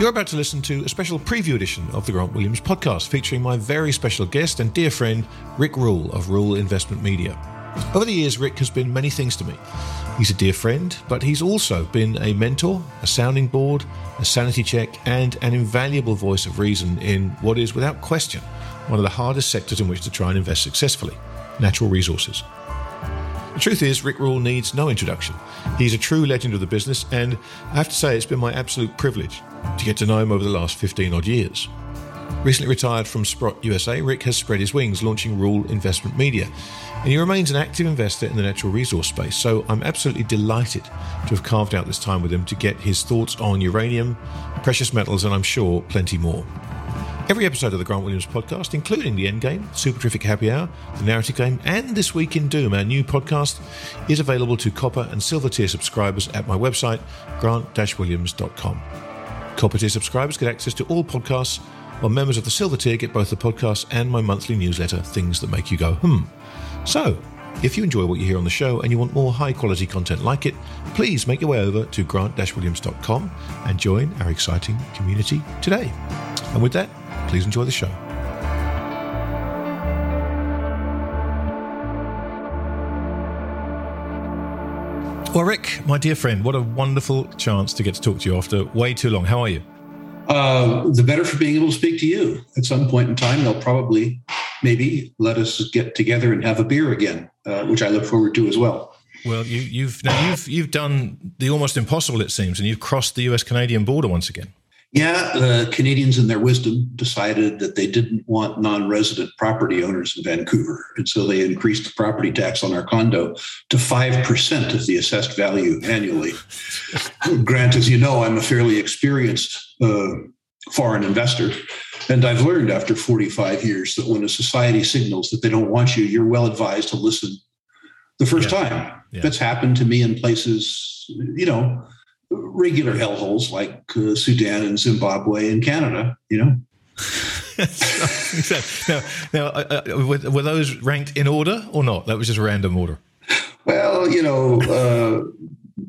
You're about to listen to a special preview edition of the Grant Williams podcast featuring my very special guest and dear friend, Rick Rule of Rule Investment Media. Over the years, Rick has been many things to me. He's a dear friend, but he's also been a mentor, a sounding board, a sanity check, and an invaluable voice of reason in what is, without question, one of the hardest sectors in which to try and invest successfully natural resources. The truth is, Rick Rule needs no introduction. He's a true legend of the business, and I have to say, it's been my absolute privilege to get to know him over the last 15 odd years. Recently retired from Sprott USA, Rick has spread his wings launching Rule Investment Media, and he remains an active investor in the natural resource space. So I'm absolutely delighted to have carved out this time with him to get his thoughts on uranium, precious metals, and I'm sure plenty more. Every episode of the Grant Williams podcast, including the Endgame, Super Terrific Happy Hour, the Narrative Game, and This Week in Doom, our new podcast, is available to copper and silver tier subscribers at my website, grant-williams.com. Copper tier subscribers get access to all podcasts, while members of the silver tier get both the podcast and my monthly newsletter, Things That Make You Go Hmm. So, if you enjoy what you hear on the show and you want more high quality content like it, please make your way over to grant-williams.com and join our exciting community today. And with that, please enjoy the show. Well, Rick, my dear friend, what a wonderful chance to get to talk to you after way too long. How are you? Uh, the better for being able to speak to you. At some point in time, they'll probably, maybe, let us get together and have a beer again, uh, which I look forward to as well. Well, you, you've now you've you've done the almost impossible, it seems, and you've crossed the U.S. Canadian border once again. Yeah, the Canadians, in their wisdom, decided that they didn't want non resident property owners in Vancouver. And so they increased the property tax on our condo to 5% of the assessed value annually. Grant, as you know, I'm a fairly experienced uh, foreign investor. And I've learned after 45 years that when a society signals that they don't want you, you're well advised to listen the first yeah. time. Yeah. That's happened to me in places, you know, regular hellholes like uh, Sudan and Zimbabwe and Canada, you know. now, now uh, uh, were, were, those ranked in order or not? That was just random order. Well, you know, uh,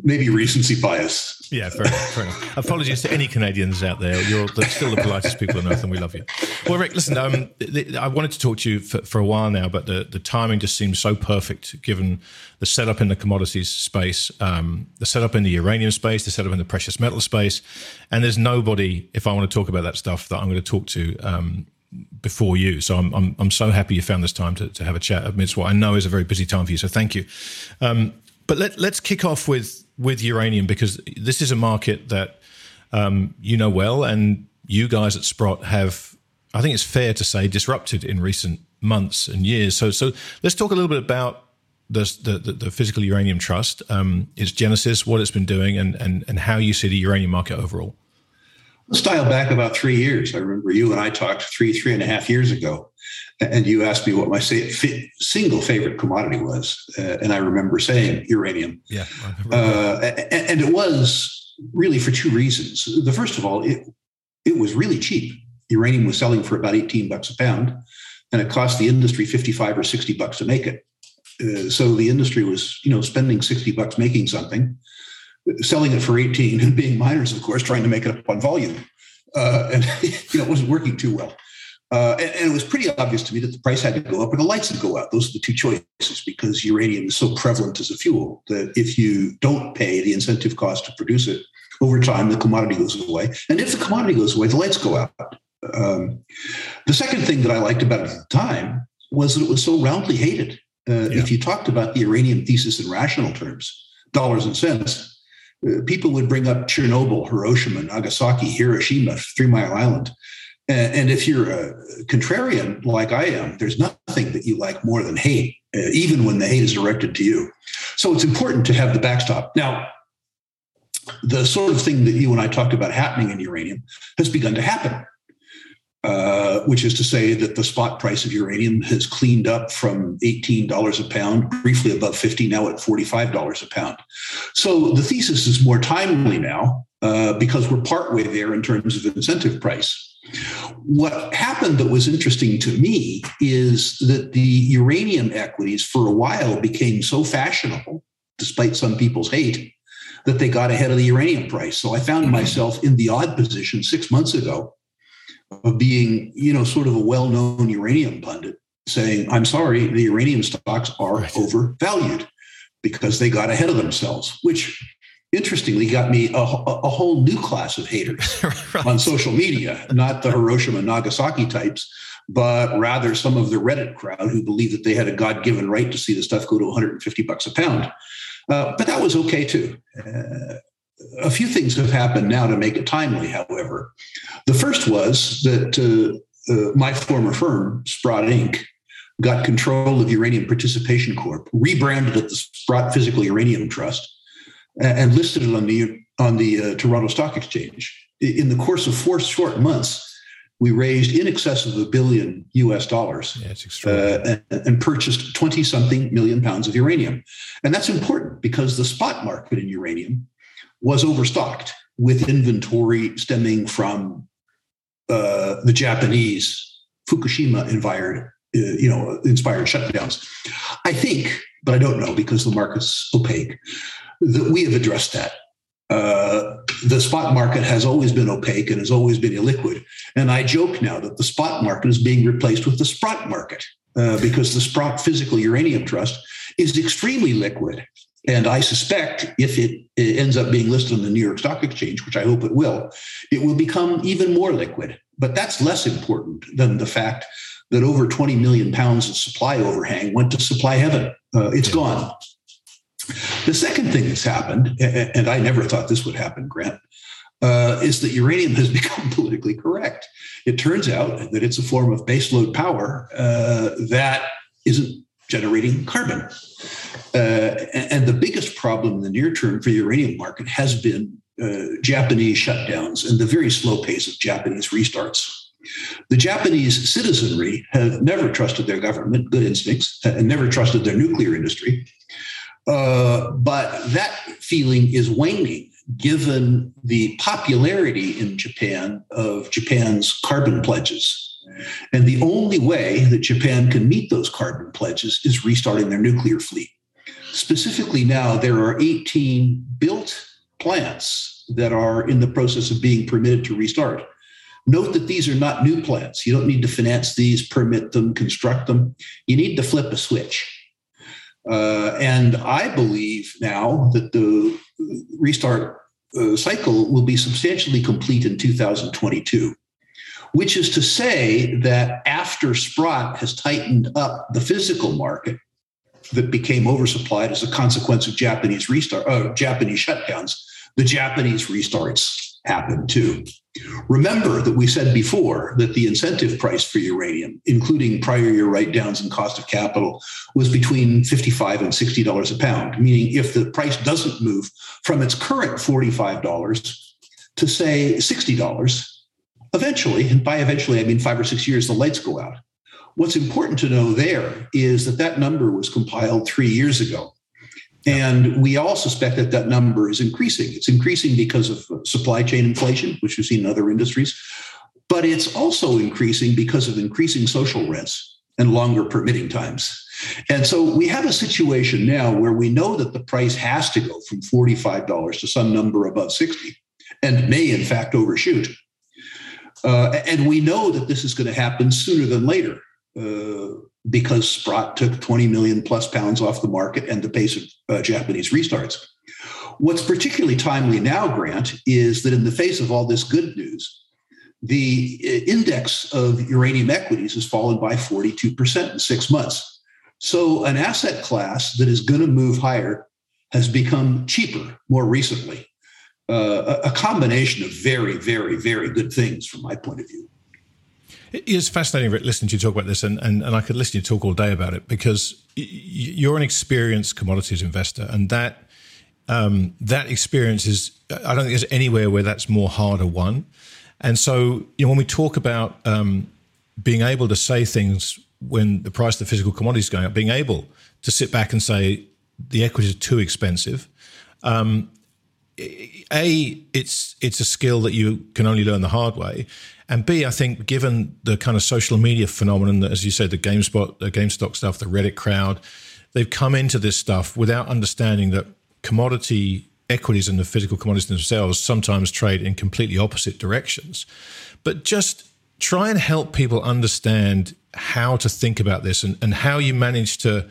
maybe recency bias. Yeah, fair fair enough. Apologies to any Canadians out there. You're still the politest people on earth, and we love you. Well, Rick, listen, um, I wanted to talk to you for, for, a while now, but the, the timing just seems so perfect given the setup in the commodities space, um, the setup in the uranium space, the setup in the precious metal space. And there's nobody, if I want to talk about that stuff, that I'm going to talk to um, before you. So I'm, I'm, I'm so happy you found this time to, to have a chat amidst what I know is a very busy time for you. So thank you. Um, but let, let's kick off with with uranium because this is a market that um, you know well, and you guys at Sprott have, I think it's fair to say, disrupted in recent months and years. So, so let's talk a little bit about the the, the physical uranium trust, um, its genesis, what it's been doing, and and and how you see the uranium market overall. Let's dial back about three years. I remember you and I talked three three and a half years ago, and you asked me what my single favorite commodity was, uh, and I remember saying uranium. Yeah, uh, and, it was really for two reasons. The first of all, it it was really cheap. Uranium was selling for about eighteen bucks a pound, and it cost the industry fifty five or sixty bucks to make it. Uh, so the industry was, you know, spending sixty bucks making something, selling it for eighteen, and being miners, of course, trying to make it up on volume. Uh, and you know, it wasn't working too well. Uh, and, and, it was pretty obvious to me that the price had to go up or the lights would go out. Those are the two choices because uranium is so prevalent as a fuel that if you don't pay the incentive cost to produce it, over time the commodity goes away. And if the commodity goes away, the lights go out. Um, the second thing that I liked about it at the time was that it was so roundly hated. Uh, yeah. If you talked about the uranium thesis in rational terms, dollars and cents, uh, people would bring up Chernobyl, Hiroshima, Nagasaki, Hiroshima, Three Mile Island and if you're a contrarian like I am, there's nothing that you like more than hate, uh, even when the hate is directed to you. So it's important to have the backstop. Now, the sort of thing that you and I talked about happening in uranium has begun to happen. uh, which is to say that the spot price of uranium has cleaned up from $18 a pound, briefly above 50, now at $45 a pound. So the thesis is more timely now uh, because we're partway there in terms of incentive price. What happened that was interesting to me is that the uranium equities for a while became so fashionable, despite some people's hate, that they got ahead of the uranium price. So I found mm-hmm. myself in the odd position six months ago of being, you know, sort of a well-known uranium pundit saying, I'm sorry, the uranium stocks are overvalued because they got ahead of themselves, which interestingly got me a, a whole new class of haters right. on social media, not the Hiroshima Nagasaki types, but rather some of the Reddit crowd who believe that they had a God given right to see the stuff go to 150 bucks a pound. Uh, but that was okay too. Uh, a few things have happened now to make it timely, however. The first was that uh, uh, my former firm, Sprott Inc., got control of Uranium Participation Corp., rebranded it the Sprott Physical Uranium Trust, and listed it on the on the uh, Toronto Stock Exchange. In the course of four short months, we raised in excess of a billion US dollars yeah, uh, and, and, purchased 20 something million pounds of uranium. And that's important because the spot market in uranium was overstocked with inventory stemming from uh, the Japanese Fukushima inspired, uh, you know, inspired shutdowns. I think, but I don't know because the market's opaque, that we have addressed that. Uh, the spot market has always been opaque and has always been illiquid. And I joke now that the spot market is being replaced with the Sprott market uh, because the Sprott Physical Uranium Trust is extremely liquid and I suspect if it, it, ends up being listed on the New York Stock Exchange, which I hope it will, it will become even more liquid. But that's less important than the fact that over 20 million pounds of supply overhang went to supply heaven. Uh, it's gone. The second thing that's happened, and I never thought this would happen, Grant, uh, is that uranium has become politically correct. It turns out that it's a form of baseload power uh, that isn't generating carbon. Uh, and the biggest problem in the near term for the uranium market has been uh, Japanese shutdowns and the very slow pace of Japanese restarts. The Japanese citizenry have never trusted their government, good instincts, and never trusted their nuclear industry. Uh, but that feeling is waning given the popularity in Japan of Japan's carbon pledges. And the only way that Japan can meet those carbon pledges is restarting their nuclear fleet. Specifically, now there are 18 built plants that are in the process of being permitted to restart. Note that these are not new plants. You don't need to finance these, permit them, construct them. You need to flip a switch. Uh, and I believe now that the restart uh, cycle will be substantially complete in 2022 which is to say that after Sprott has tightened up the physical market that became oversupplied as a consequence of Japanese restart, uh, Japanese shutdowns, the Japanese restarts happened too. Remember that we said before that the incentive price for uranium, including prior year write downs and cost of capital, was between 55 and $60 a pound, meaning if the price doesn't move from its current $45 to say $60, eventually, and by eventually, I mean five or six years, the lights go out. What's important to know there is that that number was compiled three years ago. And we all suspect that that number is increasing. It's increasing because of supply chain inflation, which we've seen in other industries, but it's also increasing because of increasing social rents and longer permitting times. And so we have a situation now where we know that the price has to go from $45 to some number above 60 and may in fact overshoot. Uh, and we know that this is going to happen sooner than later uh, because Sprott took 20 million plus pounds off the market and the pace of uh, Japanese restarts. What's particularly timely now, Grant, is that in the face of all this good news, the uh, index of uranium equities has fallen by 42% in six months. So, an asset class that is going to move higher has become cheaper more recently uh, a combination of very, very, very good things from my point of view. It is fascinating listening to you talk about this, and, and, and I could listen to you talk all day about it because you're an experienced commodities investor, and that um, that experience is I don't think there's anywhere where that's more harder won. And so, you know, when we talk about um, being able to say things when the price of the physical commodities is going up, being able to sit back and say the equities are too expensive. Um, a, it's it's a skill that you can only learn the hard way, and B, I think given the kind of social media phenomenon that, as you said, the GameSpot, the GameStop stuff, the Reddit crowd, they've come into this stuff without understanding that commodity equities and the physical commodities themselves sometimes trade in completely opposite directions. But just try and help people understand how to think about this and, and how you manage to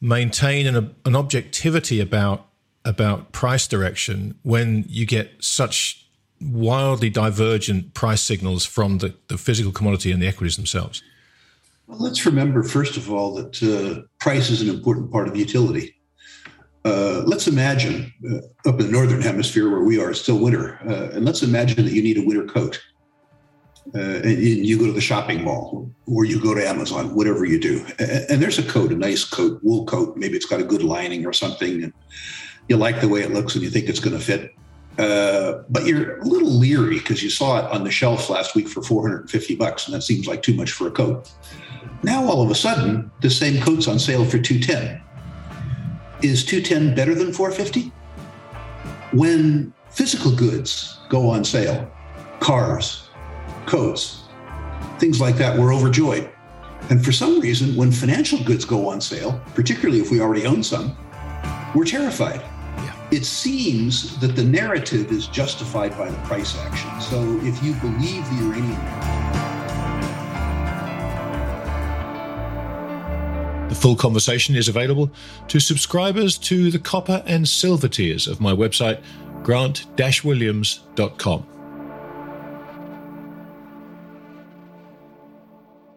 maintain an, an objectivity about about price direction when you get such wildly divergent price signals from the, the physical commodity and the equities themselves? Well, let's remember, first of all, that uh, price is an important part of utility. Uh, let's imagine uh, up in the northern hemisphere where we are, it's still winter, uh, and let's imagine that you need a winter coat. Uh, and you go to the shopping mall or you go to Amazon, whatever you do, and, and there's a coat, a nice coat, wool coat. Maybe it's got a good lining or something, and you like the way it looks and you think it's going to fit. Uh, but you're a little leery because you saw it on the shelf last week for 450 bucks, and that seems like too much for a coat. Now all of a sudden, the same coat's on sale for 210. Is 210 better than 450? When physical goods go on sale, cars, coats, things like that, we're overjoyed. And for some reason, when financial goods go on sale, particularly if we already own some, we're terrified it seems that the narrative is justified by the price action. So if you believe the uranium. The full conversation is available to subscribers to the copper and silver tiers of my website, grant-williams.com.